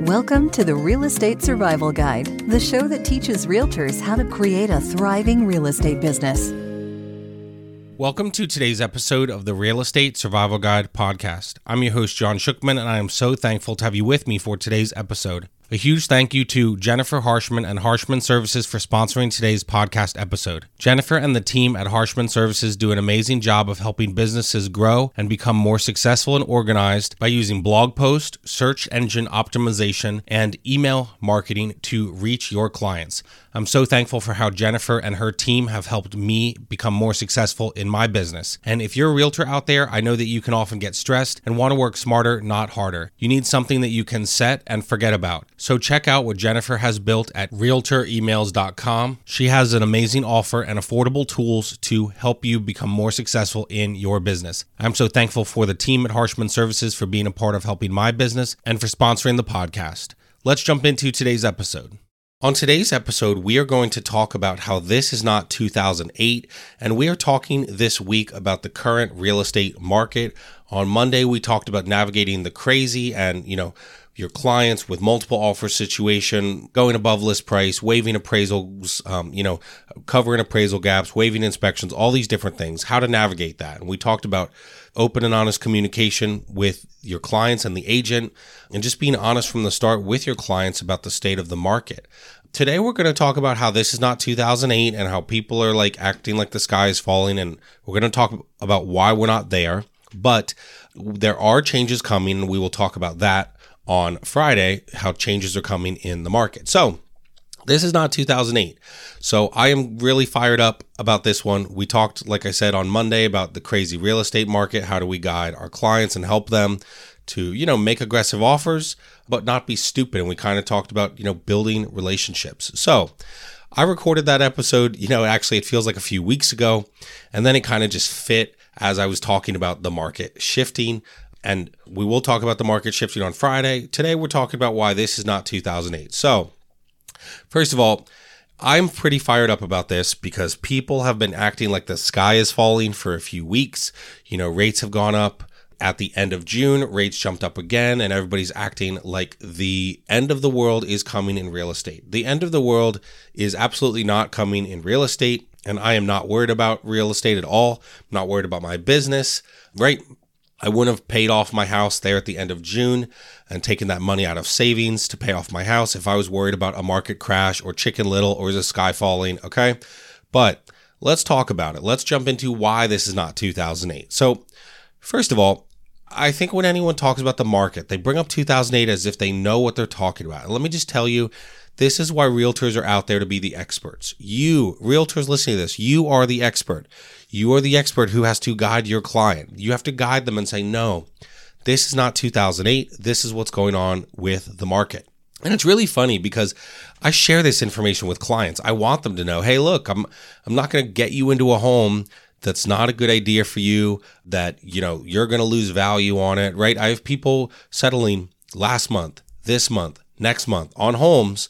Welcome to the Real Estate Survival Guide, the show that teaches realtors how to create a thriving real estate business. Welcome to today's episode of the Real Estate Survival Guide podcast. I'm your host, John Shookman, and I am so thankful to have you with me for today's episode. A huge thank you to Jennifer Harshman and Harshman Services for sponsoring today's podcast episode. Jennifer and the team at Harshman Services do an amazing job of helping businesses grow and become more successful and organized by using blog post, search engine optimization, and email marketing to reach your clients. I'm so thankful for how Jennifer and her team have helped me become more successful in my business. And if you're a realtor out there, I know that you can often get stressed and want to work smarter, not harder. You need something that you can set and forget about. So check out what Jennifer has built at realtoremails.com. She has an amazing offer and affordable tools to help you become more successful in your business. I'm so thankful for the team at Harshman Services for being a part of helping my business and for sponsoring the podcast. Let's jump into today's episode. On today's episode, we are going to talk about how this is not 2008, and we are talking this week about the current real estate market. On Monday, we talked about navigating the crazy and, you know, your clients with multiple offer situation, going above list price, waiving appraisals, um, you know, covering appraisal gaps, waiving inspections, all these different things, how to navigate that. And we talked about open and honest communication with your clients and the agent, and just being honest from the start with your clients about the state of the market. Today, we're going to talk about how this is not 2008 and how people are like acting like the sky is falling. And we're going to talk about why we're not there. But there are changes coming, we will talk about that on Friday how changes are coming in the market. So, this is not 2008. So, I am really fired up about this one. We talked, like I said, on Monday about the crazy real estate market. How do we guide our clients and help them to, you know, make aggressive offers, but not be stupid? And we kind of talked about, you know, building relationships. So, I recorded that episode, you know, actually, it feels like a few weeks ago. And then it kind of just fit as I was talking about the market shifting. And we will talk about the market shifting on Friday. Today, we're talking about why this is not 2008. So, first of all, I'm pretty fired up about this because people have been acting like the sky is falling for a few weeks. You know, rates have gone up. At the end of June, rates jumped up again, and everybody's acting like the end of the world is coming in real estate. The end of the world is absolutely not coming in real estate, and I am not worried about real estate at all. I'm not worried about my business, right? I wouldn't have paid off my house there at the end of June and taken that money out of savings to pay off my house if I was worried about a market crash or chicken little or is the sky falling. Okay. But let's talk about it. Let's jump into why this is not 2008. So, first of all, I think when anyone talks about the market, they bring up 2008 as if they know what they're talking about. And let me just tell you, this is why realtors are out there to be the experts. You, realtors listening to this, you are the expert. You are the expert who has to guide your client. You have to guide them and say, no, this is not 2008. This is what's going on with the market. And it's really funny because I share this information with clients. I want them to know, hey, look, I'm I'm not going to get you into a home that's not a good idea for you that, you know, you're going to lose value on it, right? I have people settling last month, this month, next month on homes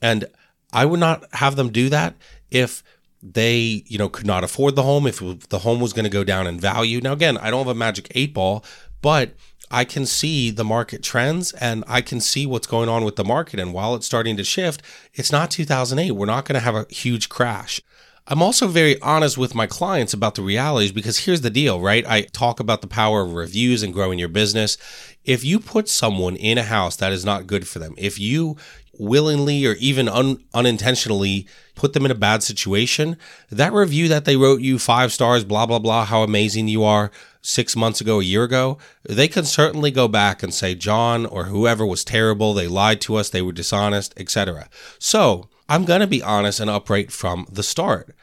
and I would not have them do that if they, you know, could not afford the home, if the home was going to go down in value. Now, again, I don't have a magic eight ball, but I can see the market trends and I can see what's going on with the market. And while it's starting to shift, it's not 2008. We're not going to have a huge crash. I'm also very honest with my clients about the realities because here's the deal, right? I talk about the power of reviews and growing your business. If you put someone in a house that is not good for them, if you willingly or even un- unintentionally put them in a bad situation, that review that they wrote you five stars, blah, blah, blah, how amazing you are six months ago, a year ago, they can certainly go back and say, John or whoever was terrible, they lied to us, they were dishonest, etc. So I'm going to be honest and upright from the start.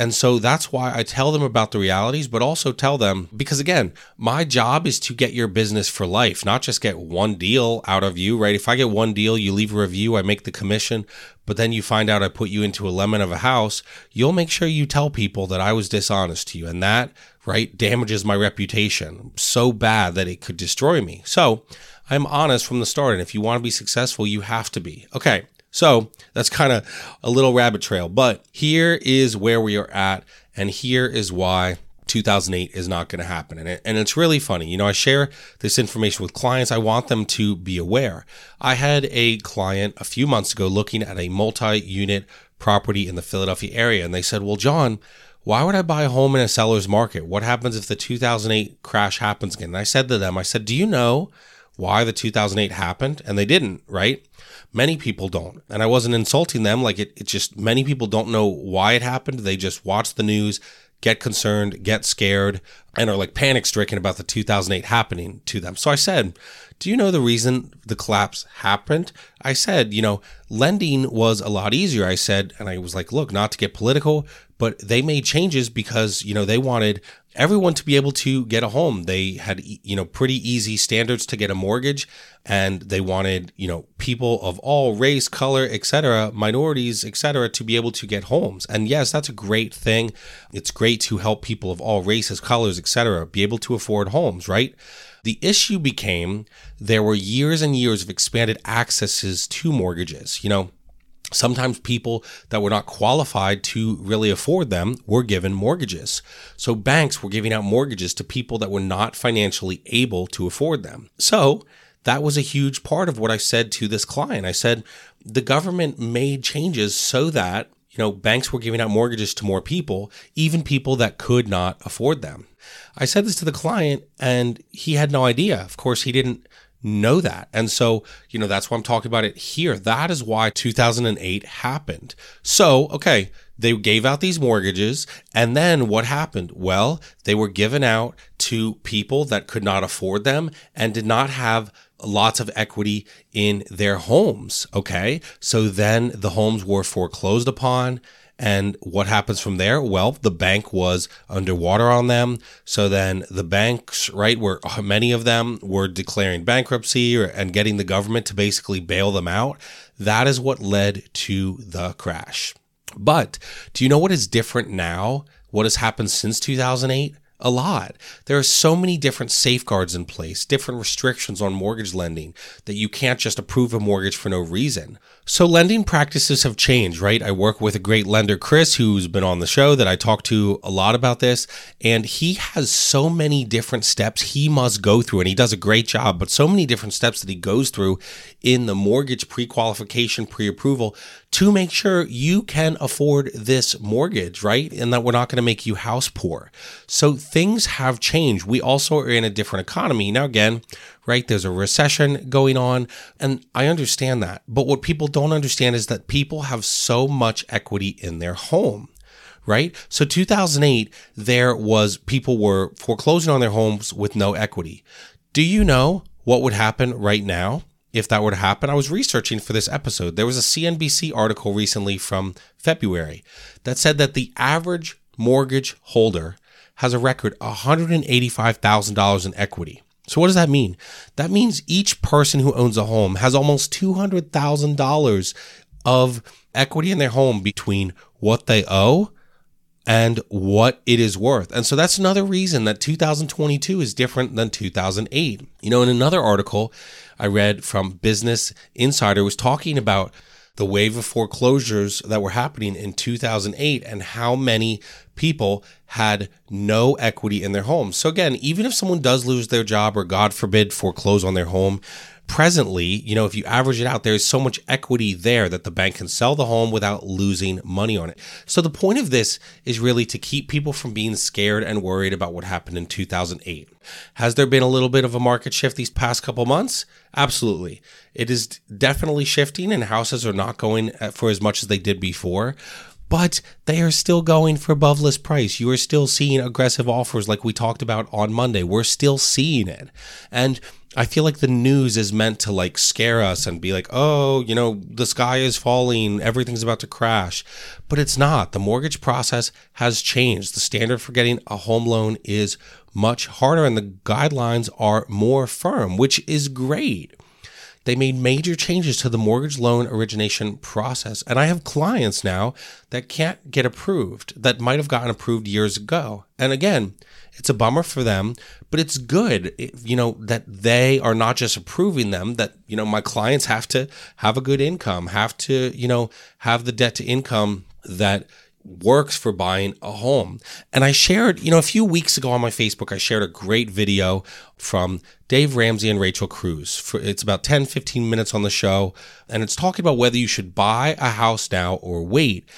And so that's why I tell them about the realities, but also tell them because again, my job is to get your business for life, not just get one deal out of you, right? If I get one deal, you leave a review, I make the commission, but then you find out I put you into a lemon of a house, you'll make sure you tell people that I was dishonest to you. And that, right, damages my reputation so bad that it could destroy me. So I'm honest from the start. And if you want to be successful, you have to be. Okay. So that's kind of a little rabbit trail, but here is where we are at, and here is why 2008 is not going to happen. And, it, and it's really funny. You know, I share this information with clients. I want them to be aware. I had a client a few months ago looking at a multi unit property in the Philadelphia area. And they said, Well, John, why would I buy a home in a seller's market? What happens if the 2008 crash happens again? And I said to them, I said, Do you know why the 2008 happened? And they didn't, right? Many people don't. And I wasn't insulting them. Like it, it just, many people don't know why it happened. They just watch the news, get concerned, get scared, and are like panic stricken about the 2008 happening to them. So I said, Do you know the reason the collapse happened? I said, You know, lending was a lot easier. I said, and I was like, Look, not to get political, but they made changes because, you know, they wanted everyone to be able to get a home. They had, you know, pretty easy standards to get a mortgage and they wanted, you know, people of all race, color, etc., minorities, etc., to be able to get homes. And yes, that's a great thing. It's great to help people of all races, colors, etc., be able to afford homes, right? The issue became there were years and years of expanded accesses to mortgages. You know, Sometimes people that were not qualified to really afford them were given mortgages. So banks were giving out mortgages to people that were not financially able to afford them. So that was a huge part of what I said to this client. I said, the government made changes so that, you know, banks were giving out mortgages to more people, even people that could not afford them. I said this to the client and he had no idea. Of course, he didn't know that. And so, you know, that's why I'm talking about it here. That is why 2008 happened. So, okay, they gave out these mortgages. And then what happened? Well, they were given out to people that could not afford them and did not have lots of equity in their homes. Okay. So then the homes were foreclosed upon and what happens from there? Well, the bank was underwater on them. So then the banks, right, where many of them were declaring bankruptcy or, and getting the government to basically bail them out. That is what led to the crash. But do you know what is different now? What has happened since 2008? A lot. There are so many different safeguards in place, different restrictions on mortgage lending that you can't just approve a mortgage for no reason. So lending practices have changed, right? I work with a great lender, Chris, who's been on the show that I talk to a lot about this, and he has so many different steps he must go through, and he does a great job, but so many different steps that he goes through in the mortgage pre-qualification, pre-approval to make sure you can afford this mortgage, right? And that we're not going to make you house poor. So things have changed. We also are in a different economy. Now, again, right, there's a recession going on, and I understand that. But what people don't understand is that people have so much equity in their home right? So 2008, there was people were foreclosing on their homes with no equity. Do you know what would happen right now? If that were to happen. I was researching for this episode. There was a CNBC article recently from February that said that the average mortgage holder has a record $185,000 in equity. So what does that mean? That means each person who owns a home has almost $200,000 of equity in their home between what they owe and what it is worth. And so that's another reason that 2022 is different than 2008. You know, in another article I read from Business Insider was talking about the wave of foreclosures that were happening in 2008 and how many people had no equity in their homes. So again, even if someone does lose their job or God forbid foreclose on their home, presently, you know, if you average it out, there's so much equity there that the bank can sell the home without losing money on it. So the point of this is really to keep people from being scared and worried about what happened in 2008. Has there been a little bit of a market shift these past couple months? Absolutely. It is definitely shifting and houses are not going uh, for as much as they did before but they are still going for above list price. You are still seeing aggressive offers like we talked about on Monday. We're still seeing it. And I feel like the news is meant to like scare us and be like, oh, you know, the sky is falling, everything's about to crash. But it's not. The mortgage process has changed. The standard for getting a home loan is much harder and the guidelines are more firm, which is great. They made major changes to the mortgage loan origination process. And I have clients now that can't get approved that might have gotten approved years ago. And again, it's a bummer for them, but it's good, you know, that they are not just approving them, that, you know, my clients have to have a good income, have to, you know, have the debt to income that works for buying a home. And I shared, you know, a few weeks ago on my Facebook, I shared a great video from Dave Ramsey and Rachel Cruz. For, it's about 10, 15 minutes on the show, and it's talking about whether you should buy a house now or wait.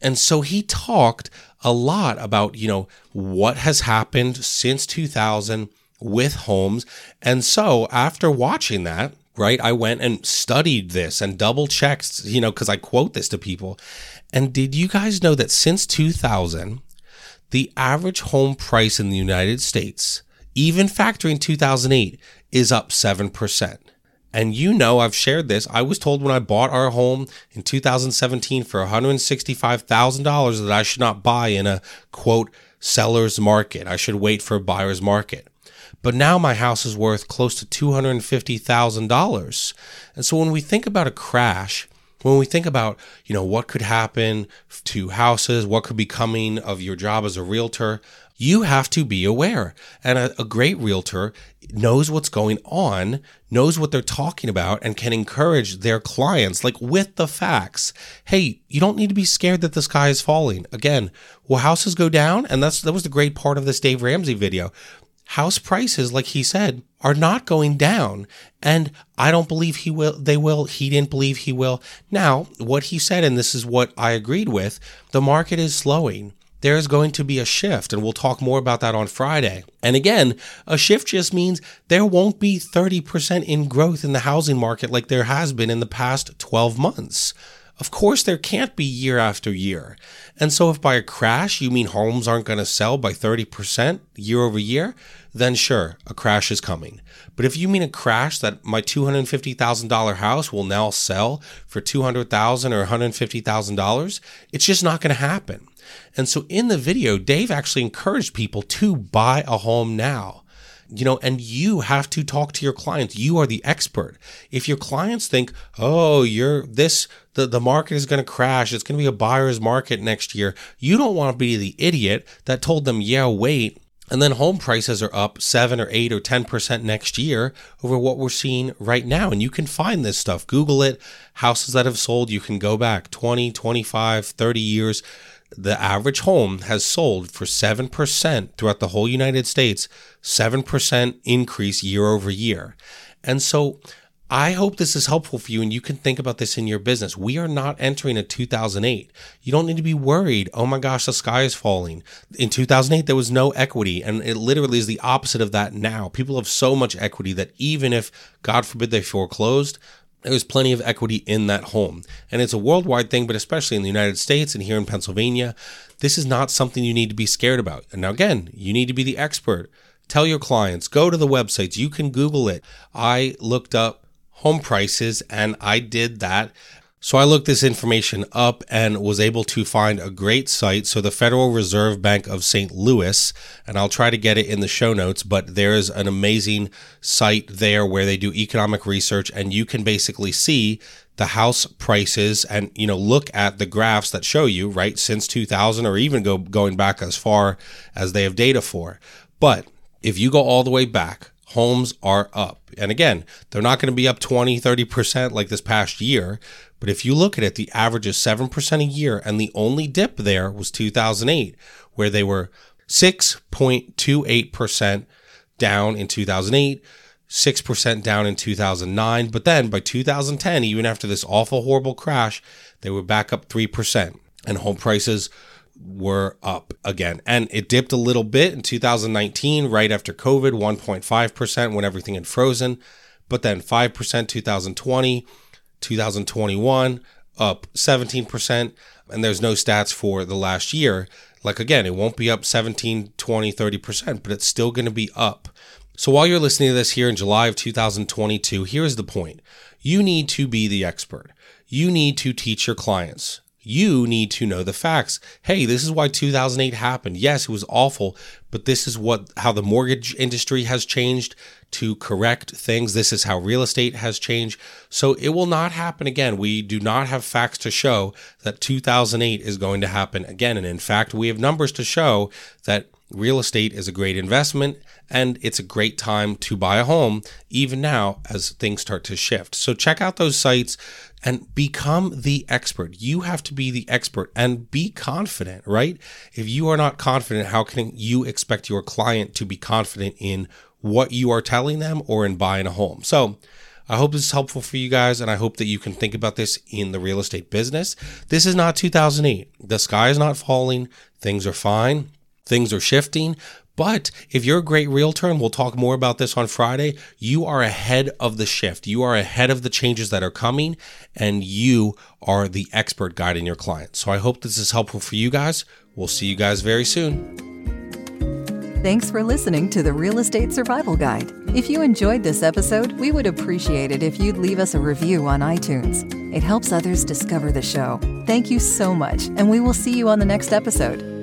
And so he talked a lot about, you know, what has happened since 2000 with homes. And so after watching that, right, I went and studied this and double checked, you know, because I quote this to people. And did you guys know that since 2000, the average home price in the United States, even factoring 2008, is up 7%. And you know, I've shared this. I was told when I bought our home in 2017 for $165,000 that I should not buy in a quote seller's market. I should wait for a buyer's market. But now my house is worth close to $250,000. And so when we think about a crash, when we think about, you know, what could happen to houses, what could be coming of your job as a realtor, you have to be aware. And a, a, great realtor knows what's going on, knows what they're talking about, and can encourage their clients, like with the facts. Hey, you don't need to be scared that the sky is falling. Again, will houses go down? And that's that was the great part of this Dave Ramsey video house prices, like he said, are not going down. And I don't believe he will, they will. He didn't believe he will. Now, what he said, and this is what I agreed with, the market is slowing. There's going to be a shift, and we'll talk more about that on Friday. And again, a shift just means there won't be 30% in growth in the housing market like there has been in the past 12 months. Of course, there can't be year after year. And so, if by a crash you mean homes aren't going to sell by 30% year over year, then sure, a crash is coming. But if you mean a crash that my $250,000 house will now sell for $200,000 or $150,000, it's just not going to happen. And so, in the video, Dave actually encouraged people to buy a home now you know, and you have to talk to your clients. You are the expert. If your clients think, oh, you're this, the, the market is going to crash, it's going to be a buyer's market next year, you don't want to be the idiot that told them, yeah, wait. And then home prices are up seven or eight or 10% next year over what we're seeing right now. And you can find this stuff. Google it. Houses that have sold, you can go back 20, 25, 30 years the average home has sold for 7% throughout the whole United States, 7% increase year over year. And so I hope this is helpful for you and you can think about this in your business. We are not entering a 2008. You don't need to be worried. Oh my gosh, the sky is falling. In 2008, there was no equity. And it literally is the opposite of that now. People have so much equity that even if, God forbid, they foreclosed, there's plenty of equity in that home. And it's a worldwide thing, but especially in the United States and here in Pennsylvania, this is not something you need to be scared about. And now, again, you need to be the expert. Tell your clients, go to the websites, you can Google it. I looked up home prices and I did that so I looked this information up and was able to find a great site. So the Federal Reserve Bank of St. Louis, and I'll try to get it in the show notes, but there's an amazing site there where they do economic research and you can basically see the house prices and you know look at the graphs that show you right since 2000 or even go going back as far as they have data for. But if you go all the way back, homes are up. And again, they're not going to be up 20, 30% like this past year, but if you look at it, the average is 7% a year, and the only dip there was 2008, where they were 6.28% down in 2008, 6% down in 2009. But then by 2010, even after this awful, horrible crash, they were back up 3%, and home prices were up again. And it dipped a little bit in 2019, right after COVID, 1.5% when everything had frozen, but then 5% 2020 2021 up 17%, and there's no stats for the last year. Like again, it won't be up 17, 20, 30%, but it's still going to be up. So while you're listening to this here in July of 2022, here's the point. You need to be the expert. You need to teach your clients. You need to know the facts. Hey, this is why 2008 happened. Yes, it was awful, but this is what how the mortgage industry has changed to correct things. This is how real estate has changed. So it will not happen again. We do not have facts to show that 2008 is going to happen again. And in fact, we have numbers to show that real estate is a great investment and it's a great time to buy a home, even now as things start to shift. So check out those sites and become the expert. You have to be the expert and be confident, right? If you are not confident, how can you expect your client to be confident in what you are telling them or in buying a home? So, I hope this is helpful for you guys, and I hope that you can think about this in the real estate business. This is not 2008. The sky is not falling. Things are fine. Things are shifting. But if you're a great realtor, and we'll talk more about this on Friday, you are ahead of the shift. You are ahead of the changes that are coming, and you are the expert guiding your clients. So I hope this is helpful for you guys. We'll see you guys very soon. Thanks for listening to the Real Estate Survival Guide. If you enjoyed this episode, we would appreciate it if you'd leave us a review on iTunes. It helps others discover the show. Thank you so much, and we will see you on the next episode.